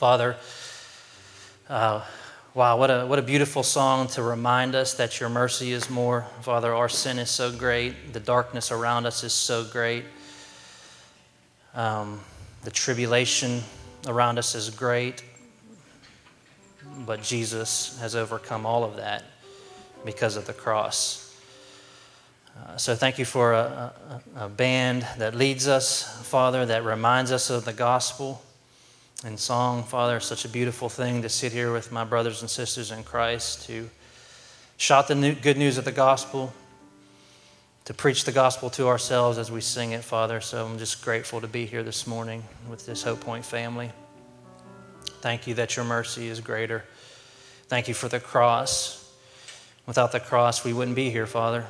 Father, uh, wow, what a, what a beautiful song to remind us that your mercy is more. Father, our sin is so great, the darkness around us is so great, um, the tribulation around us is great, but Jesus has overcome all of that because of the cross. Uh, so thank you for a, a, a, band that leads us, Father, that reminds us of the gospel. And song, Father, such a beautiful thing to sit here with my brothers and sisters in Christ to shout the good news of the gospel, to preach the gospel to ourselves as we sing it, Father. So I'm just grateful to be here this morning with this Hope Point family. Thank you that your mercy is greater. Thank you for the cross. Without the cross, we wouldn't be here, Father.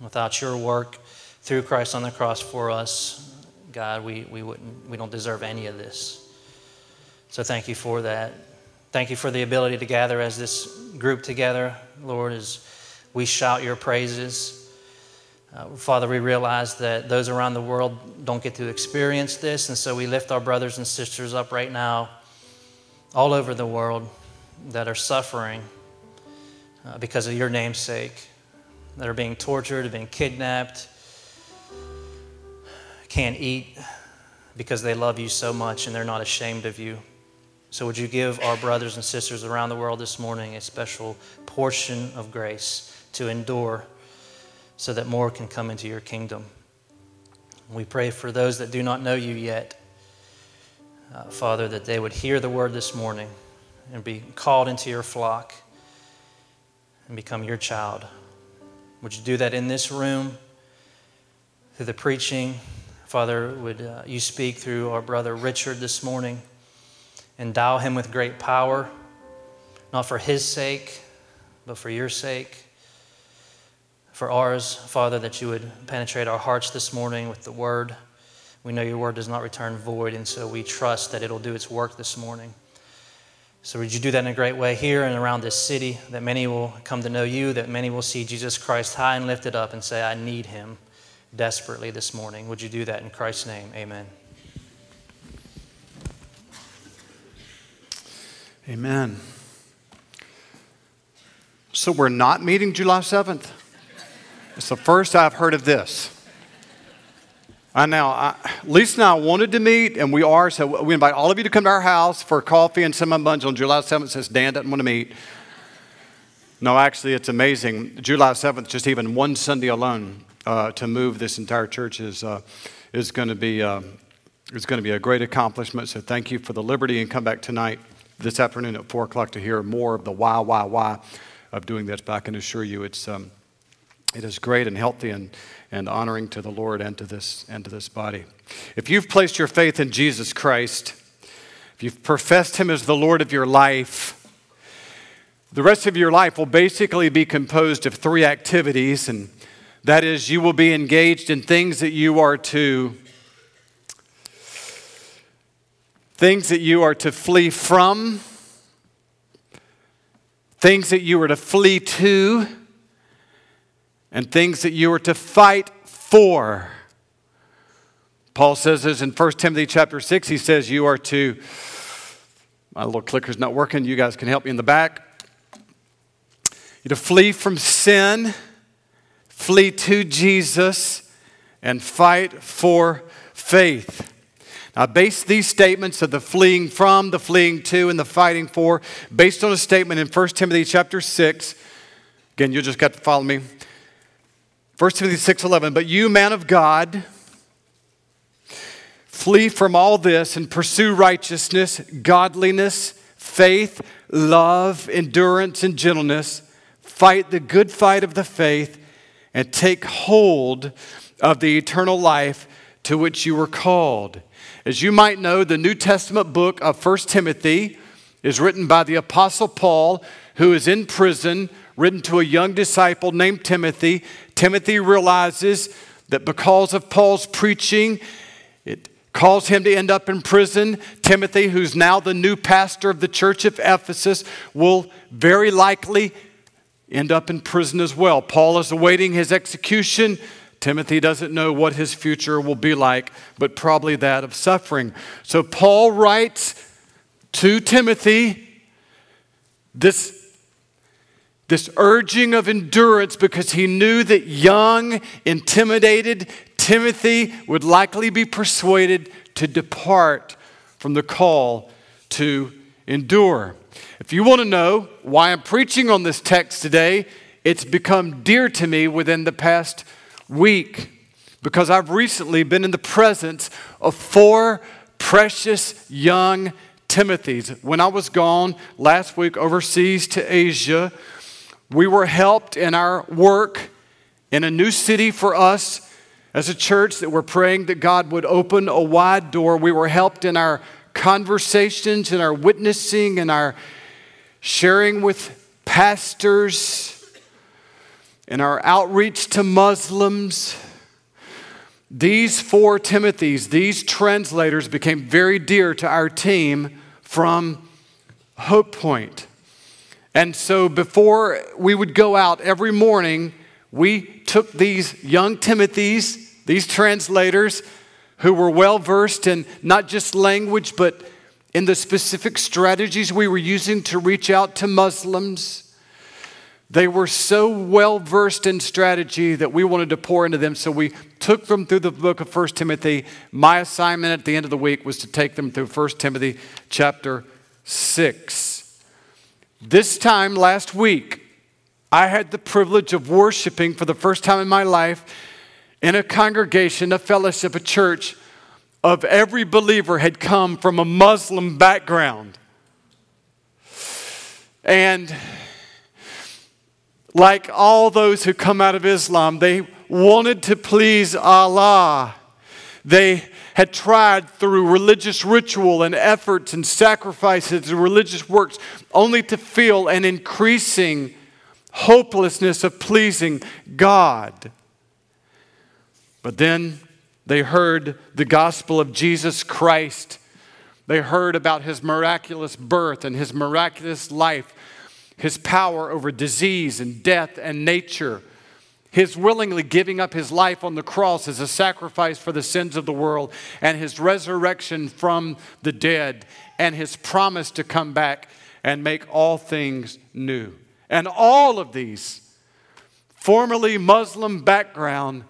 Without your work through Christ on the cross for us, God, we, we, wouldn't, we don't deserve any of this. So thank you for that. Thank you for the ability to gather as this group together, Lord, as we shout your praises. Uh, Father, we realize that those around the world don't get to experience this, and so we lift our brothers and sisters up right now, all over the world, that are suffering uh, because of your name's sake, that are being tortured, being kidnapped, can't eat because they love you so much and they're not ashamed of you. So, would you give our brothers and sisters around the world this morning a special portion of grace to endure so that more can come into your kingdom? We pray for those that do not know you yet, uh, Father, that they would hear the word this morning and be called into your flock and become your child. Would you do that in this room through the preaching? Father, would uh, you speak through our brother Richard this morning? Endow him with great power, not for his sake, but for your sake. For ours, Father, that you would penetrate our hearts this morning with the word. We know your word does not return void, and so we trust that it'll do its work this morning. So, would you do that in a great way here and around this city, that many will come to know you, that many will see Jesus Christ high and lifted up and say, I need him desperately this morning. Would you do that in Christ's name? Amen. Amen. So we're not meeting July 7th. It's the first I've heard of this. I now, I, Lisa and I wanted to meet, and we are, so we invite all of you to come to our house for coffee and cinnamon buns on July 7th since Dan doesn't want to meet. No, actually, it's amazing. July 7th, just even one Sunday alone, uh, to move this entire church is, uh, is going to be uh, is going to be a great accomplishment. So thank you for the liberty and come back tonight, this afternoon at four o'clock to hear more of the why, why, why of doing this. But I can assure you, it's um, it is great and healthy and and honoring to the Lord and to this and to this body. If you've placed your faith in Jesus Christ, if you've professed Him as the Lord of your life. The rest of your life will basically be composed of three activities, and that is, you will be engaged in things that you are to things that you are to flee from, things that you are to flee to, and things that you are to fight for. Paul says this in 1 Timothy chapter 6. He says, You are to, my little clicker's not working. You guys can help me in the back. You're to flee from sin flee to Jesus, and fight for faith. Now, base these statements of the fleeing from, the fleeing to, and the fighting for, based on a statement in 1 Timothy chapter 6. Again, you just got to follow me. 1 Timothy 6:11, but you, man of God, flee from all this and pursue righteousness, godliness, faith, love, endurance, and gentleness. Fight the good fight of the faith and take hold of the eternal life to which you were called. As you might know, the New Testament book of 1 Timothy is written by the Apostle Paul, who is in prison, written to a young disciple named Timothy. Timothy realizes that because of Paul's preaching, it caused him to end up in prison. Timothy, who's now the new pastor of the church of Ephesus, will very likely end up in prison as well. Paul is awaiting his execution. Timothy doesn't know what his future will be like, but probably that of suffering. So Paul writes to Timothy this, this urging of endurance because he knew that young, intimidated Timothy would likely be persuaded to depart from the call to endure. If you want to know why I'm preaching on this text today, it's become dear to me within the past week because I've recently been in the presence of four precious young Timothys. When I was gone last week overseas to Asia, we were helped in our work in a new city for us as a church that we're praying that God would open a wide door. We were helped in our conversations, in our witnessing, in our sharing with pastors, in our outreach to Muslims. These four Timothys, these translators became very dear to our team from Hope Point. And so before we would go out every morning, we took these young Timothys, these translators who were well versed in not just language, but in the specific strategies we were using to reach out to Muslims. They were so well versed in strategy that we wanted to pour into them. So we took them through the book of 1 Timothy. My assignment at the end of the week was to take them through 1 Timothy chapter 6. This time last week, I had the privilege of worshiping for the first time in my life in a congregation, a fellowship, a church of every believer had come from a Muslim background. And like all those who come out of Islam, they wanted to please Allah. They had tried through religious ritual and efforts and sacrifices and religious works only to feel an increasing hopelessness of pleasing God. But then they heard the gospel of Jesus Christ. They heard about his miraculous birth and his miraculous life, his power over disease and death and nature his willingly giving up his life on the cross as a sacrifice for the sins of the world, and his resurrection from the dead, and his promise to come back and make all things new. And all of these, formerly Muslim background,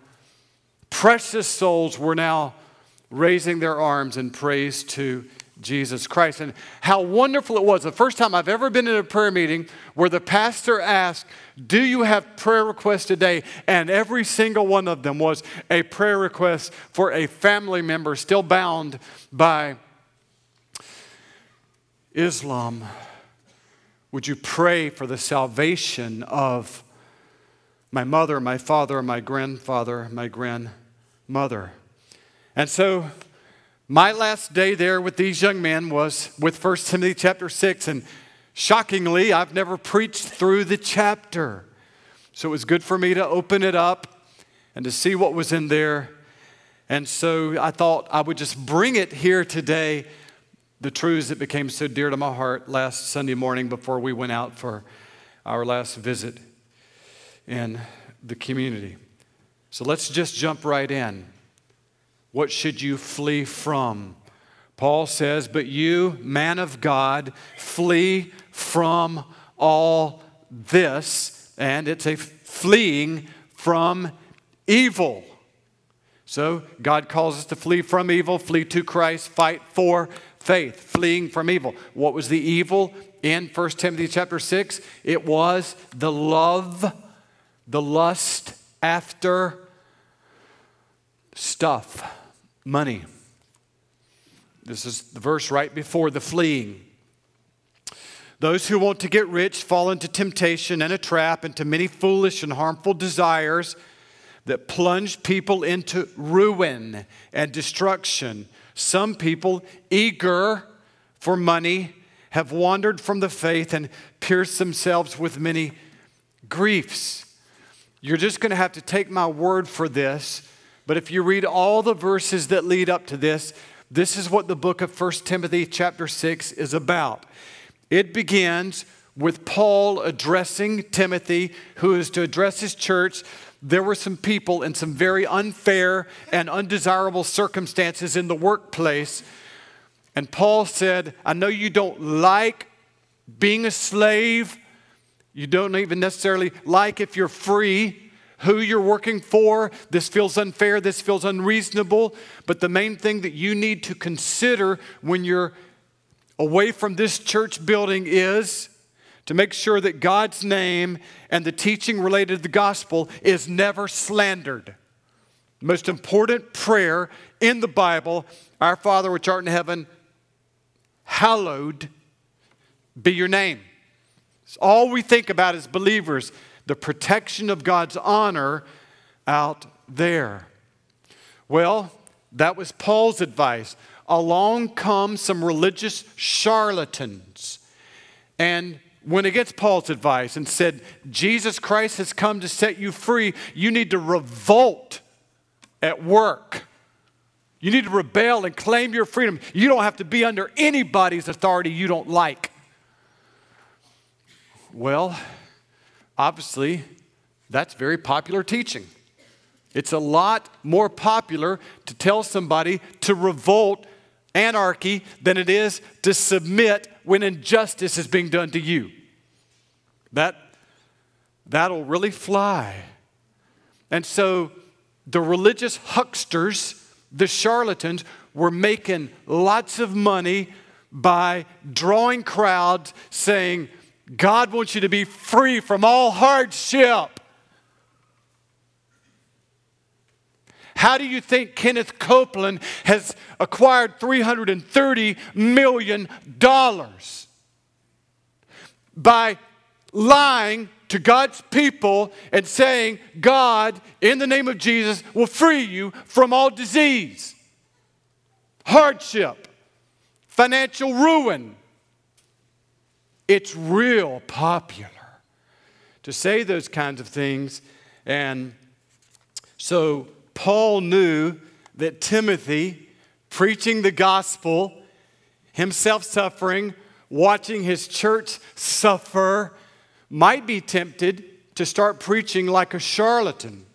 precious souls were now raising their arms in praise to Jesus Christ. And how wonderful it was. The first time I've ever been in a prayer meeting where the pastor asked, Do you have prayer requests today? And every single one of them was a prayer request for a family member still bound by Islam. Would you pray for the salvation of my mother, my father, my grandfather, my grandmother? And so, my last day there with these young men was with 1 Timothy chapter 6, and shockingly, I've never preached through the chapter. So it was good for me to open it up and to see what was in there. And so I thought I would just bring it here today, the truths that became so dear to my heart last Sunday morning before we went out for our last visit in the community. So let's just jump right in. What should you flee from? Paul says, But you, man of God, flee from all this. And it's a fleeing from evil. So God calls us to flee from evil, flee to Christ, fight for faith, fleeing from evil. What was the evil in 1 Timothy chapter 6? It was the love, the lust after stuff money. This is the verse right before the fleeing. Those who want to get rich fall into temptation and a trap, into many foolish and harmful desires that plunge people into ruin and destruction. Some people, eager for money, have wandered from the faith and pierced themselves with many griefs. You're just going to have to take my word for this but if you read all the verses that lead up to this, this is what the book of 1 Timothy chapter 6 is about. It begins with Paul addressing Timothy, who is to address his church. There were some people in some very unfair and undesirable circumstances in the workplace And Paul said, I know you don't like being a slave. You don't even necessarily like if you're free, who you're working for. This feels unfair. This feels unreasonable. But the main thing that you need to consider when you're away from this church building is to make sure that God's name and the teaching related to the gospel is never slandered. The most important prayer in the Bible, Our Father which art in heaven, hallowed be your name. It's all we think about as believers, the protection of God's honor out there. Well, that was Paul's advice. Along come some religious charlatans and when went against Paul's advice and said, Jesus Christ has come to set you free. You need to revolt at work. You need to rebel and claim your freedom. You don't have to be under anybody's authority you don't like. Well, obviously, that's very popular teaching. It's a lot more popular to tell somebody to revolt anarchy than it is to submit when injustice is being done to you. That, that'll really fly. And so the religious hucksters the charlatans were making lots of money by drawing crowds saying, God wants you to be free from all hardship. How do you think Kenneth Copeland has acquired $330 million? By lying to God's people and saying, God, in the name of Jesus, will free you from all disease, hardship, financial ruin. It's real popular to say those kinds of things. And so Paul knew that Timothy, preaching the gospel, himself suffering, watching his church suffer, might be tempted to start preaching like a charlatan.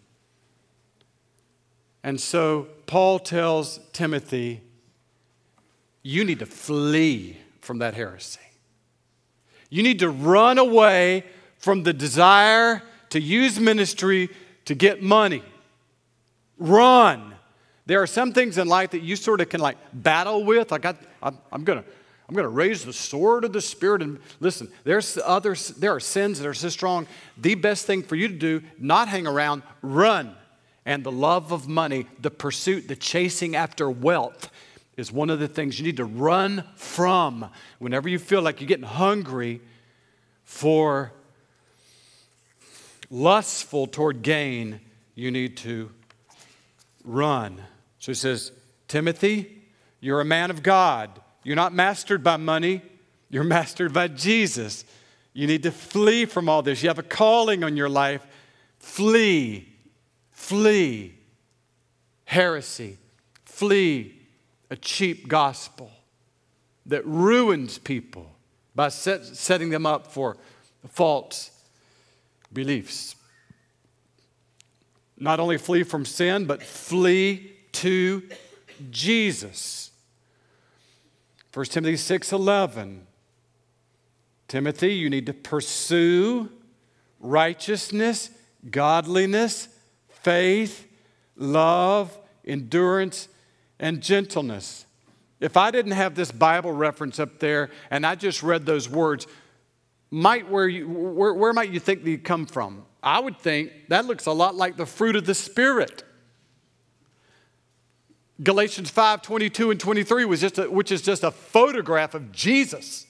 And so Paul tells Timothy, you need to flee from that heresy. You need to run away from the desire to use ministry to get money. Run. There are some things in life that you sort of can like battle with. Like I, am going to I'm to raise the sword of the Spirit. And listen, there's others, there are sins that are so strong. The best thing for you to do, not hang around, run. And the love of money, the pursuit, the chasing after wealth is one of the things you need to run from. Whenever you feel like you're getting hungry for lustful toward gain, you need to run. So he says, Timothy, you're a man of God. You're not mastered by money, you're mastered by Jesus. You need to flee from all this. You have a calling on your life. Flee, flee heresy, flee a cheap gospel that ruins people by set, setting them up for false beliefs. Not only flee from sin, but flee to Jesus. 1 Timothy 6:11 Timothy, you need to pursue righteousness, godliness, faith, love, endurance, and gentleness. If I didn't have this Bible reference up there and I just read those words, might where, you, where, where might you think they come from? I would think that looks a lot like the fruit of the Spirit. Galatians 5 22 and 23, was just a, which is just a photograph of Jesus.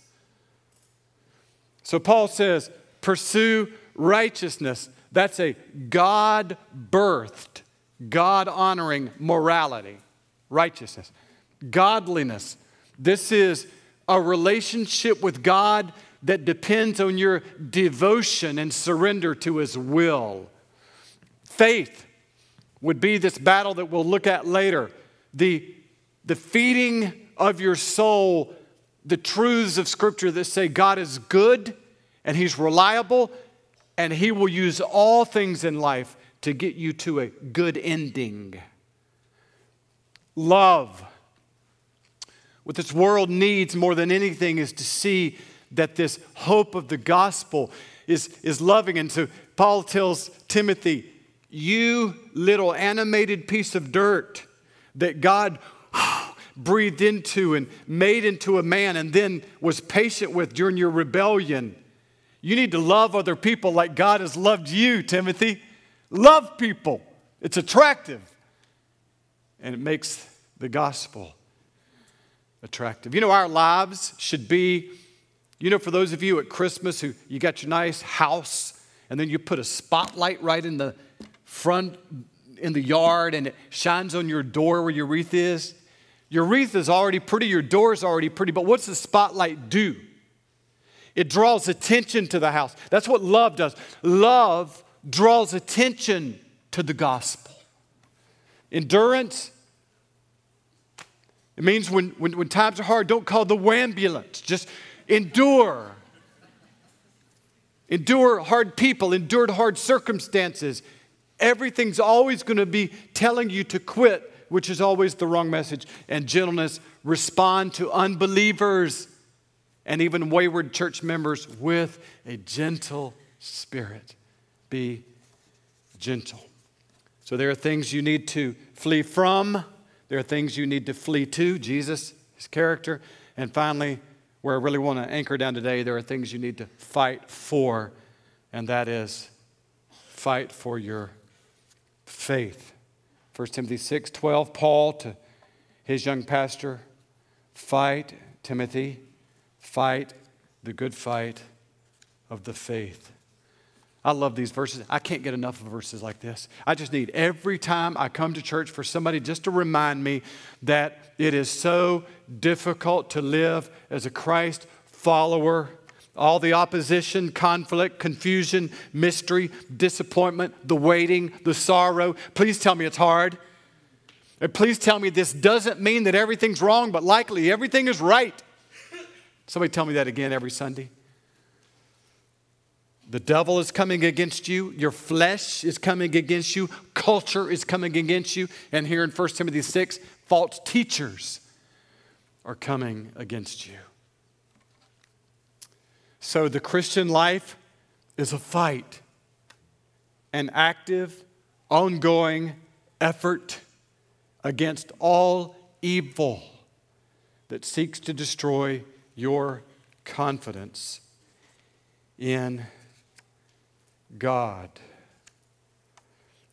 So Paul says, pursue righteousness. That's a God birthed, God honoring morality, righteousness. Godliness. This is a relationship with God that depends on your devotion and surrender to His will. Faith would be this battle that we'll look at later the, the feeding of your soul, the truths of Scripture that say God is good and He's reliable and He will use all things in life to get you to a good ending. Love. what this world needs more than anything is to see that this hope of the gospel is, is loving. And so Paul tells Timothy, You little animated piece of dirt that God breathed into and made into a man and then was patient with during your rebellion. You need to love other people like God has loved you, Timothy. Love people. It's attractive. And it makes the gospel attractive. You know, our lives should be, you know, for those of you at Christmas who you got your nice house and then you put a spotlight right in the front in the yard and it shines on your door where your wreath is. Your wreath is already pretty, your door is already pretty, but what's the spotlight do? It draws attention to the house. That's what love does. Love draws attention to the gospel. Endurance, it means when, when, when times are hard, don't call the ambulance. Just endure. Endure hard people, endure hard circumstances. Everything's always going to be telling you to quit which is always the wrong message, and gentleness, respond to unbelievers and even wayward church members with a gentle spirit. Be gentle. So there are things you need to flee from, there are things you need to flee to Jesus, his character, and finally, where I really want to anchor down today, there are things you need to fight for, and that is fight for your faith. 1 Timothy 6 12, Paul to his young pastor, fight, Timothy, fight the good fight of the faith. I love these verses. I can't get enough of verses like this. I just need every time I come to church for somebody just to remind me that it is so difficult to live as a Christ follower all the opposition, conflict, confusion, mystery, disappointment, the waiting, the sorrow. Please tell me it's hard. And please tell me this doesn't mean that everything's wrong, but likely everything is right. Somebody tell me that again every Sunday. The devil is coming against you. Your flesh is coming against you. Culture is coming against you. And here in 1 Timothy 6, false teachers are coming against you. So the Christian life is a fight, an active, ongoing effort against all evil that seeks to destroy your confidence in God.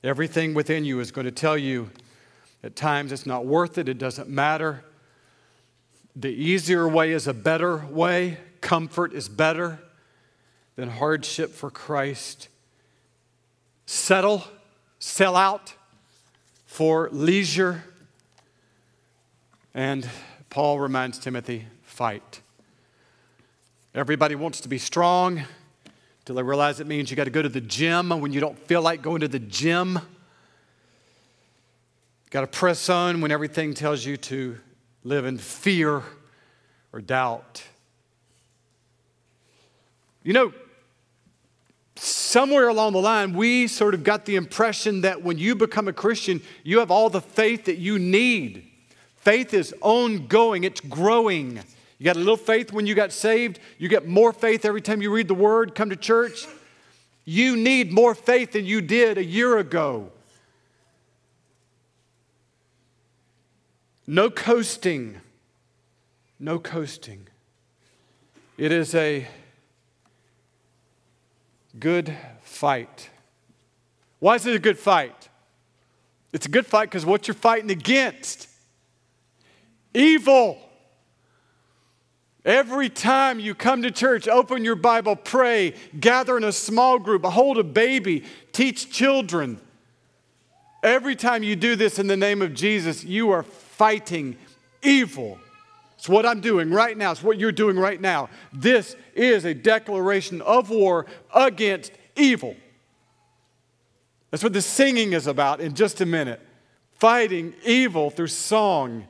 Everything within you is going to tell you at times it's not worth it, it doesn't matter. The easier way is a better way comfort is better than hardship for Christ. Settle, sell out for leisure. And Paul reminds Timothy fight. Everybody wants to be strong until I realize it means you got to go to the gym when you don't feel like going to the gym. Got to press on when everything tells you to live in fear or doubt. You know, somewhere along the line, we sort of got the impression that when you become a Christian, you have all the faith that you need. Faith is ongoing, it's growing. You got a little faith when you got saved, you get more faith every time you read the word, come to church. You need more faith than you did a year ago. No coasting. No coasting. It is a good fight. Why is it a good fight? It's a good fight because what you're fighting against evil. Every time you come to church, open your Bible, pray, gather in a small group, hold a baby, teach children. Every time you do this in the name of Jesus, you are fighting evil. It's what I'm doing right now. It's what you're doing right now. This is a declaration of war against evil. That's what the singing is about in just a minute. Fighting evil through song.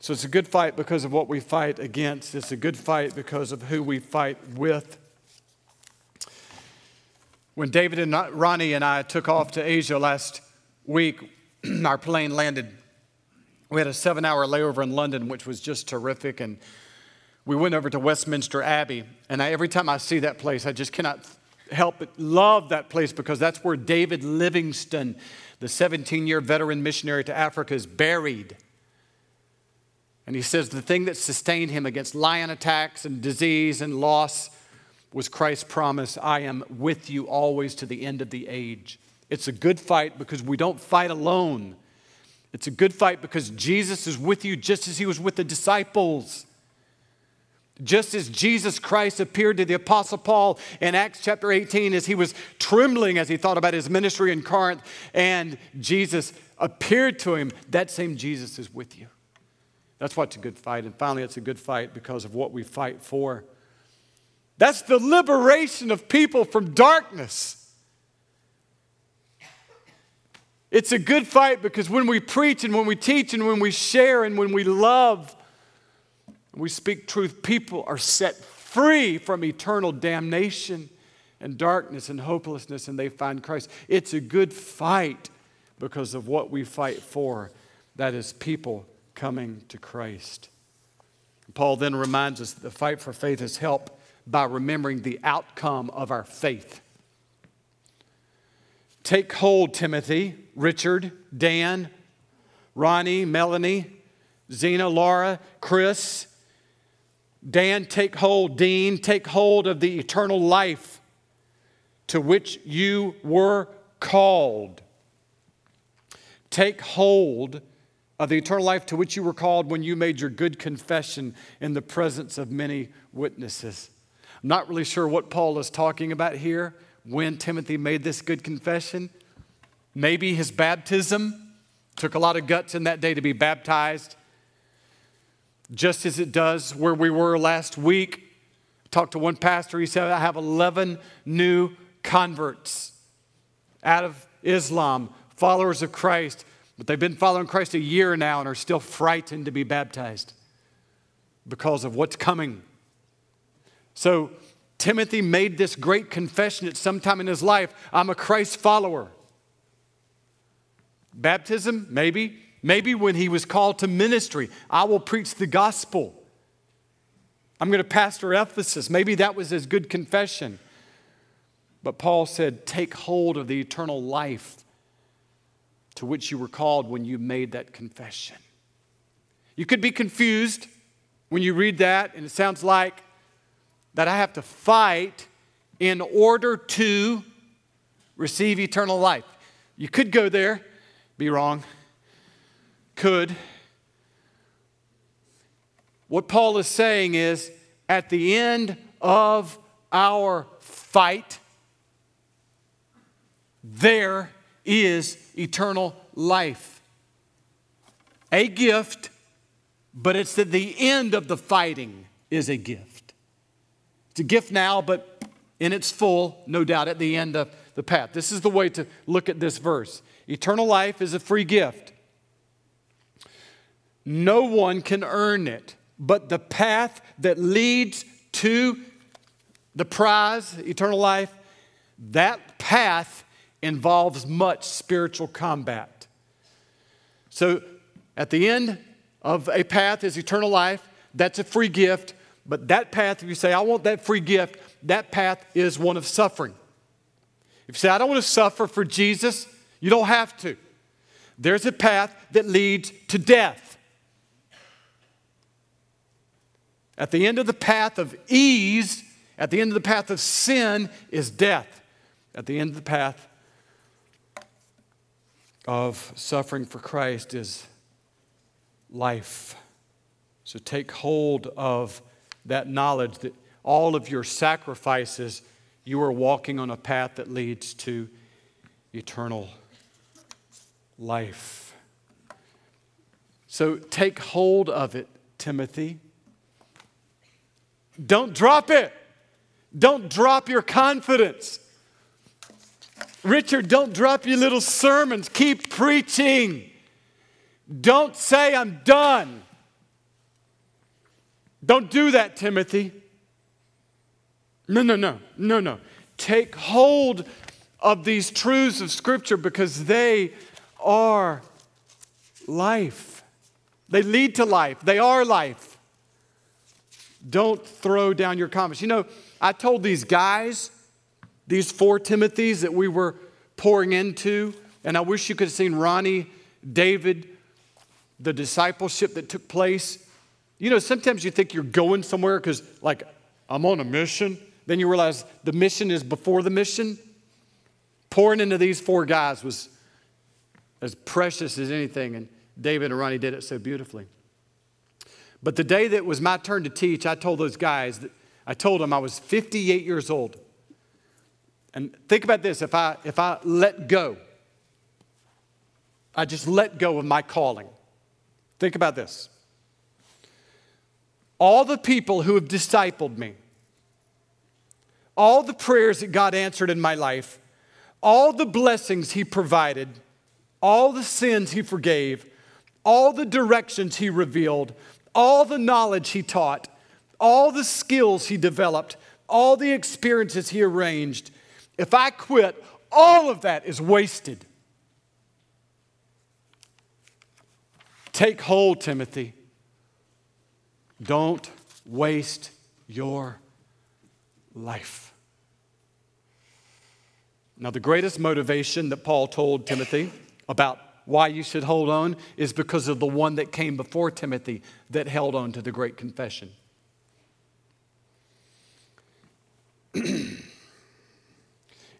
So it's a good fight because of what we fight against. It's a good fight because of who we fight with. When David and Ronnie and I took off to Asia last week, our plane landed we had a seven hour layover in London, which was just terrific. And we went over to Westminster Abbey. And I, every time I see that place, I just cannot help but love that place because that's where David Livingstone, the 17 year veteran missionary to Africa, is buried. And he says the thing that sustained him against lion attacks and disease and loss was Christ's promise I am with you always to the end of the age. It's a good fight because we don't fight alone. It's a good fight because Jesus is with you just as he was with the disciples. Just as Jesus Christ appeared to the Apostle Paul in Acts chapter 18 as he was trembling as he thought about his ministry in Corinth, and Jesus appeared to him, that same Jesus is with you. That's what's a good fight. And finally, it's a good fight because of what we fight for. That's the liberation of people from darkness. It's a good fight because when we preach and when we teach and when we share and when we love, we speak truth, people are set free from eternal damnation and darkness and hopelessness and they find Christ. It's a good fight because of what we fight for. That is people coming to Christ. Paul then reminds us that the fight for faith is helped by remembering the outcome of our faith. Take hold, Timothy, Richard, Dan, Ronnie, Melanie, Zena, Laura, Chris. Dan, take hold. Dean, take hold of the eternal life to which you were called. Take hold of the eternal life to which you were called when you made your good confession in the presence of many witnesses. I'm not really sure what Paul is talking about here when Timothy made this good confession. Maybe his baptism took a lot of guts in that day to be baptized, just as it does where we were last week. I talked to one pastor, he said, I have 11 new converts out of Islam, followers of Christ but they've been following Christ a year now and are still frightened to be baptized because of what's coming. So, Timothy made this great confession at some time in his life I'm a Christ follower. Baptism, maybe. Maybe when he was called to ministry, I will preach the gospel. I'm going to pastor Ephesus. Maybe that was his good confession. But Paul said, Take hold of the eternal life to which you were called when you made that confession. You could be confused when you read that, and it sounds like that I have to fight in order to receive eternal life. You could go there, be wrong. Could. What Paul is saying is at the end of our fight, there is eternal life. A gift, but it's that the end of the fighting is a gift. It's a gift now, but in its full, no doubt, at the end of the path. This is the way to look at this verse. Eternal life is a free gift. No one can earn it, but the path that leads to the prize, eternal life, that path involves much spiritual combat. So, at the end of a path is eternal life. That's a free gift. But that path, if you say, I want that free gift, that path is one of suffering. If you say, I don't want to suffer for Jesus, you don't have to. There's a path that leads to death. At the end of the path of ease, at the end of the path of sin, is death. At the end of the path of suffering for Christ is life. So take hold of that knowledge that all of your sacrifices, you are walking on a path that leads to eternal life. So take hold of it, Timothy. Don't drop it. Don't drop your confidence. Richard, don't drop your little sermons. Keep preaching. Don't say, I'm done. Don't do that, Timothy. No, no, no, no, no. Take hold of these truths of Scripture because they are life. They lead to life, they are life. Don't throw down your comments. You know, I told these guys, these four Timothys that we were pouring into, and I wish you could have seen Ronnie, David, the discipleship that took place. You know, sometimes you think you're going somewhere because, like, I'm on a mission. Then you realize the mission is before the mission. Pouring into these four guys was as precious as anything, and David and Ronnie did it so beautifully. But the day that was my turn to teach, I told those guys that I told them I was 58 years old. And think about this if I, if I let go, I just let go of my calling. Think about this. All the people who have discipled me, all the prayers that God answered in my life, all the blessings He provided, all the sins He forgave, all the directions He revealed, all the knowledge He taught, all the skills He developed, all the experiences He arranged, if I quit, all of that is wasted. Take hold, Timothy. Don't waste your life. Now, the greatest motivation that Paul told Timothy about why you should hold on is because of the one that came before Timothy that held on to the great confession.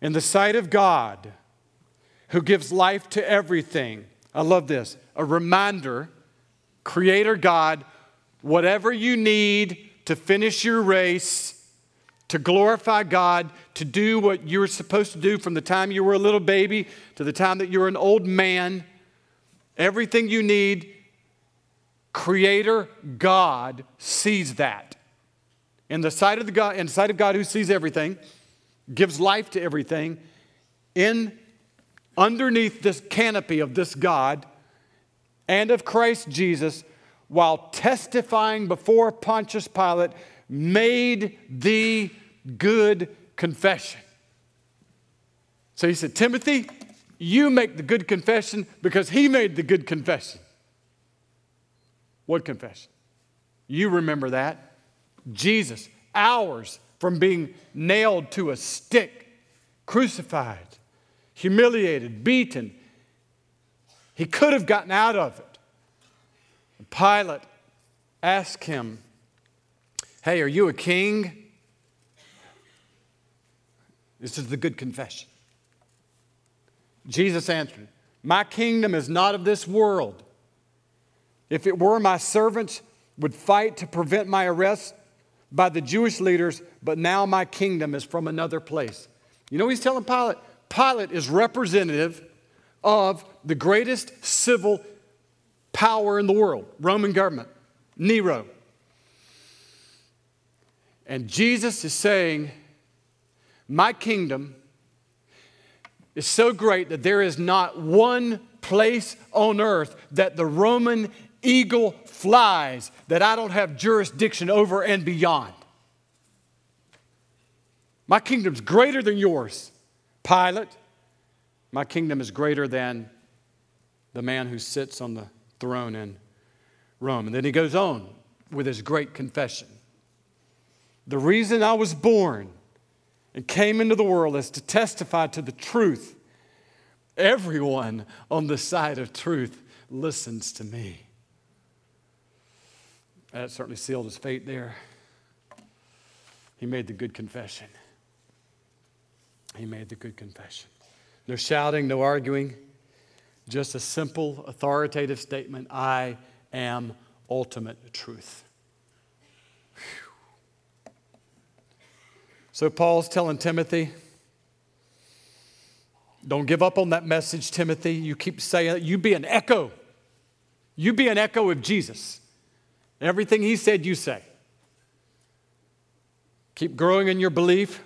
In the sight of God, who gives life to everything, I love this, a reminder, Creator God, whatever you need to finish your race, to glorify God, to do what you were supposed to do from the time you were a little baby to the time that you're an old man, everything you need, Creator God sees that. In the sight of the God, in the sight of God who sees everything, gives life to everything, in underneath this canopy of this God and of Christ Jesus, while testifying before Pontius Pilate, made the good confession. So he said, Timothy, you make the good confession because he made the good confession. What confession? You remember that. Jesus, hours from being nailed to a stick, crucified, humiliated, beaten. He could have gotten out of it. Pilate asked him, Hey, are you a king? This is the good confession. Jesus answered, My kingdom is not of this world. If it were, my servants would fight to prevent my arrest by the Jewish leaders, but now my kingdom is from another place. You know, he's telling Pilate, Pilate is representative of the greatest civil power in the world, Roman government, Nero. And Jesus is saying, My kingdom is so great that there is not one place on earth that the Roman eagle flies that I don't have jurisdiction over and beyond. My kingdom's greater than yours, Pilate. My kingdom is greater than the man who sits on the throne in Rome. And then he goes on with his great confession. The reason I was born and came into the world is to testify to the truth. Everyone on the side of truth listens to me. That certainly sealed his fate there. He made the good confession. He made the good confession. No shouting, no arguing, just a simple, authoritative statement I am ultimate truth. So, Paul's telling Timothy, don't give up on that message, Timothy. You keep saying. You be an echo. You be an echo of Jesus. Everything he said, you say. Keep growing in your belief.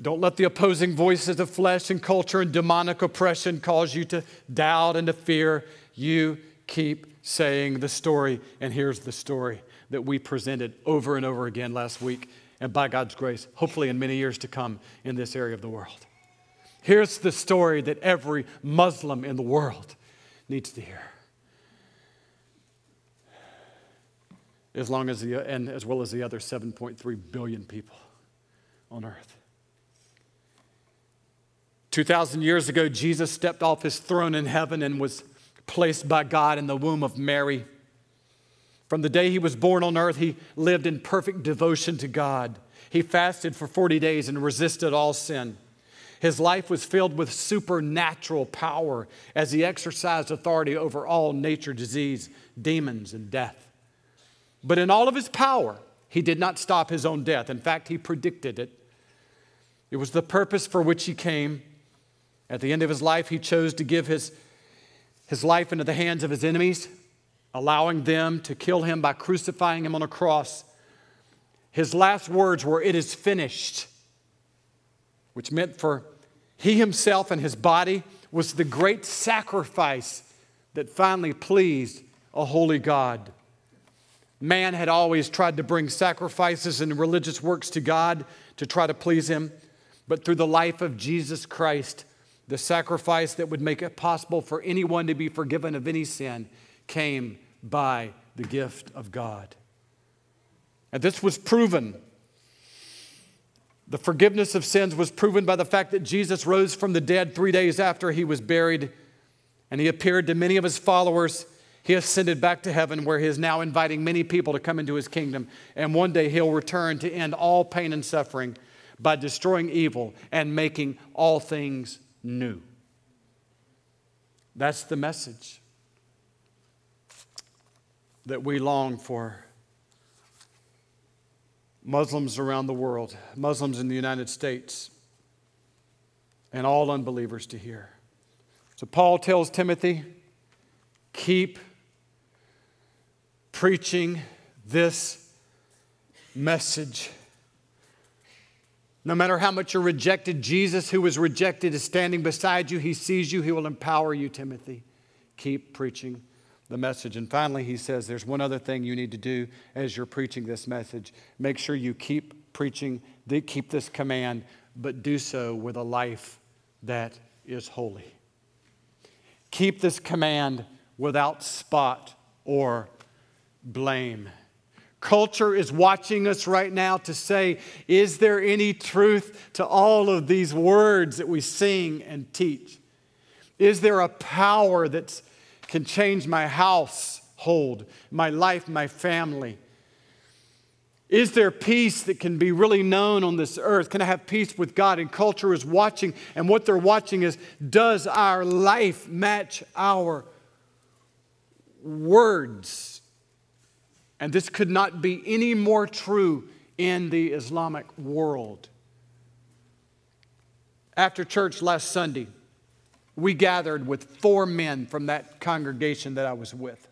Don't let the opposing voices of flesh and culture and demonic oppression cause you to doubt and to fear. You keep saying the story. And here's the story that we presented over and over again last week, and by God's grace, hopefully in many years to come in this area of the world. Here's the story that every Muslim in the world needs to hear. As long as the, and as well as the other 7.3 billion people on earth. 2,000 years ago, Jesus stepped off his throne in heaven and was placed by God in the womb of Mary. From the day he was born on earth, he lived in perfect devotion to God. He fasted for 40 days and resisted all sin. His life was filled with supernatural power as he exercised authority over all nature, disease, demons, and death. But in all of his power, he did not stop his own death. In fact, he predicted it. It was the purpose for which he came. At the end of his life, he chose to give his, his life into the hands of his enemies, allowing them to kill him by crucifying him on a cross. His last words were, It is finished, which meant for he himself and his body was the great sacrifice that finally pleased a holy God. Man had always tried to bring sacrifices and religious works to God to try to please Him. But through the life of Jesus Christ, the sacrifice that would make it possible for anyone to be forgiven of any sin came by the gift of God. And this was proven. The forgiveness of sins was proven by the fact that Jesus rose from the dead three days after he was buried, and he appeared to many of his followers he ascended back to heaven where he is now inviting many people to come into his kingdom. And one day he'll return to end all pain and suffering by destroying evil and making all things new. That's the message that we long for. Muslims around the world, Muslims in the United States, and all unbelievers to hear. So Paul tells Timothy, keep preaching this message. No matter how much you're rejected, Jesus, who was rejected, is standing beside you. He sees you. He will empower you, Timothy. Keep preaching the message. And finally, he says there's one other thing you need to do as you're preaching this message. Make sure you keep preaching, keep this command, but do so with a life that is holy. Keep this command without spot or blame. Culture is watching us right now to say, is there any truth to all of these words that we sing and teach? Is there a power that can change my household, my life, my family? Is there peace that can be really known on this earth? Can I have peace with God? And culture is watching, and what they're watching is does our life match our words? And this could not be any more true in the Islamic world. After church last Sunday, we gathered with four men from that congregation that I was with.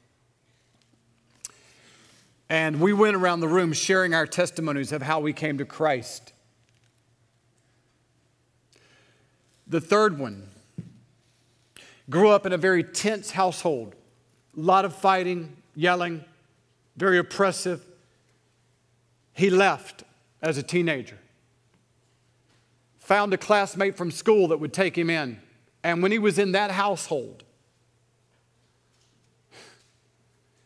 And we went around the room sharing our testimonies of how we came to Christ. The third one grew up in a very tense household, a lot of fighting, yelling, very oppressive. He left as a teenager, found a classmate from school that would take him in. And when he was in that household,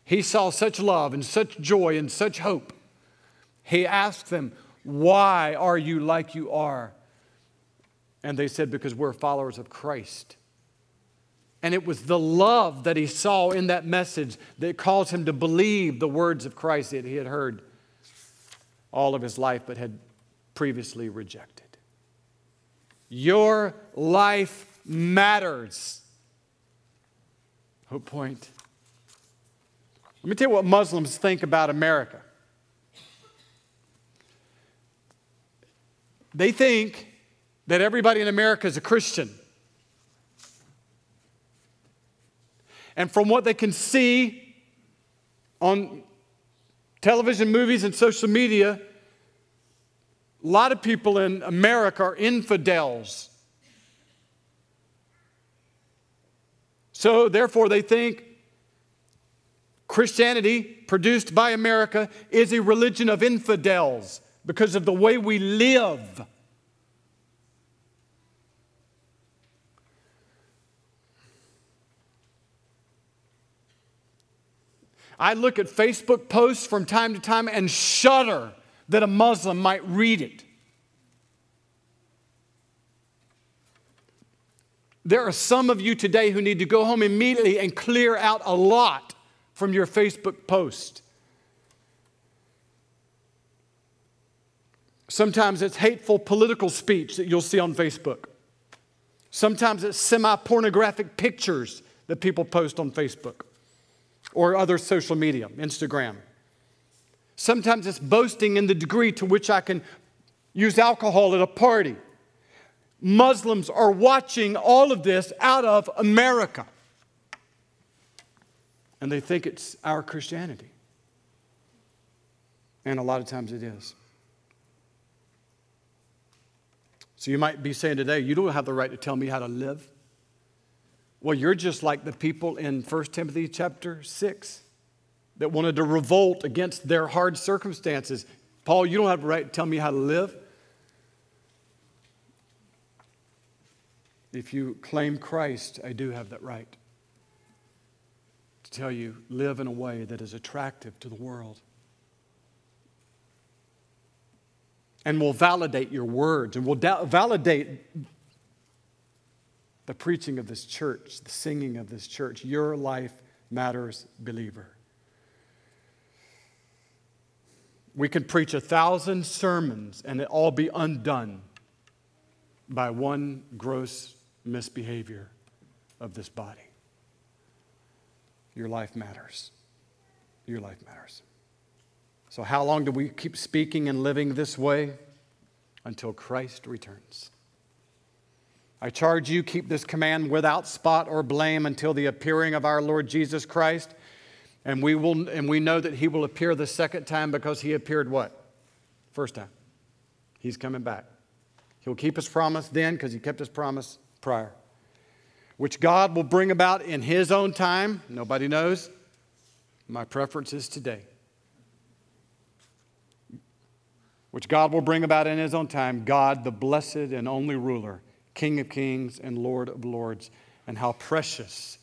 he saw such love and such joy and such hope. He asked them, Why are you like you are? And they said, Because we're followers of Christ. And it was the love that he saw in that message that caused him to believe the words of Christ that he had heard all of his life but had previously rejected. Your life matters. Hope Point. Let me tell you what Muslims think about America. They think that everybody in America is a Christian. And from what they can see on television, movies, and social media, a lot of people in America are infidels. So, therefore, they think Christianity, produced by America, is a religion of infidels because of the way we live. I look at Facebook posts from time to time and shudder that a Muslim might read it. There are some of you today who need to go home immediately and clear out a lot from your Facebook post. Sometimes it's hateful political speech that you'll see on Facebook. Sometimes it's semi pornographic pictures that people post on Facebook or other social media, Instagram. Sometimes it's boasting in the degree to which I can use alcohol at a party. Muslims are watching all of this out of America. And they think it's our Christianity. And a lot of times it is. So you might be saying today, you don't have the right to tell me how to live. Well, you're just like the people in 1 Timothy chapter 6 that wanted to revolt against their hard circumstances. Paul, you don't have the right to tell me how to live. If you claim Christ, I do have that right to tell you live in a way that is attractive to the world. And will validate your words and will da- validate the preaching of this church, the singing of this church. Your life matters, believer. We could preach a thousand sermons and it all be undone by one gross misbehavior of this body. Your life matters. Your life matters. So, how long do we keep speaking and living this way? Until Christ returns. I charge you, keep this command without spot or blame until the appearing of our Lord Jesus Christ. And we, will, and we know that he will appear the second time because he appeared what? First time. He's coming back. He'll keep his promise then because he kept his promise prior, which God will bring about in his own time. Nobody knows. My preference is today. Which God will bring about in his own time. God, the blessed and only ruler King of kings and Lord of lords, and how precious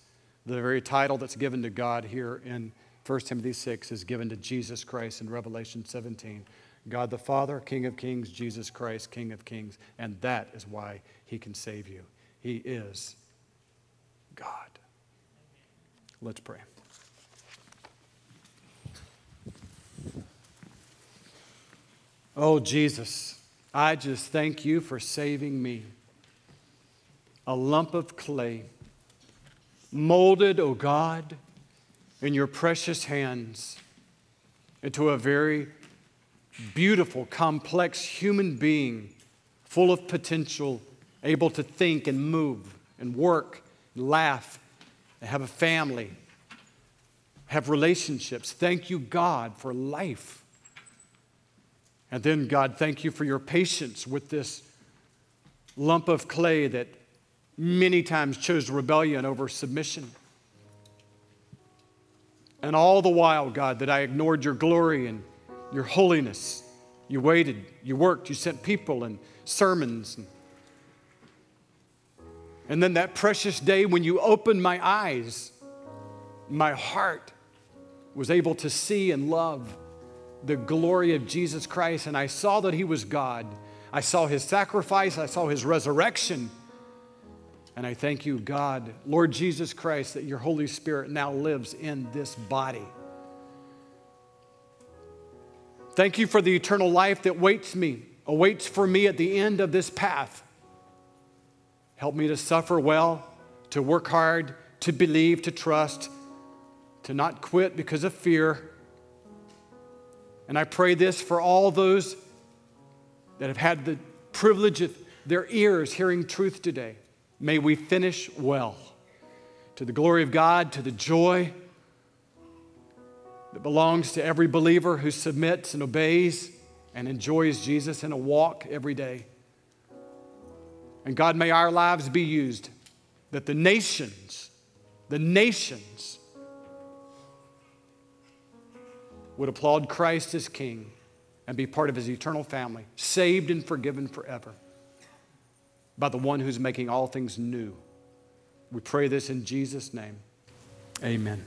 the very title that's given to God here in 1 Timothy 6 is given to Jesus Christ in Revelation 17. God the Father, King of kings, Jesus Christ, King of kings, and that is why he can save you. He is God. Let's pray. Oh, Jesus, I just thank you for saving me a lump of clay, molded, O oh God, in your precious hands into a very beautiful, complex human being, full of potential, able to think and move and work, and laugh, and have a family, have relationships. Thank you, God, for life. And then, God, thank you for your patience with this lump of clay that many times chose rebellion over submission. And all the while, God, that I ignored your glory and your holiness. You waited, you worked, you sent people and sermons. And then that precious day when you opened my eyes, my heart was able to see and love the glory of Jesus Christ. And I saw that He was God. I saw His sacrifice, I saw His resurrection. And I thank you, God, Lord Jesus Christ, that your Holy Spirit now lives in this body. Thank you for the eternal life that waits me, awaits for me at the end of this path. Help me to suffer well, to work hard, to believe, to trust, to not quit because of fear. And I pray this for all those that have had the privilege of their ears hearing truth today. May we finish well to the glory of God, to the joy that belongs to every believer who submits and obeys and enjoys Jesus in a walk every day. And God, may our lives be used that the nations, the nations, would applaud Christ as King and be part of his eternal family, saved and forgiven forever by the one who's making all things new. We pray this in Jesus' name. Amen.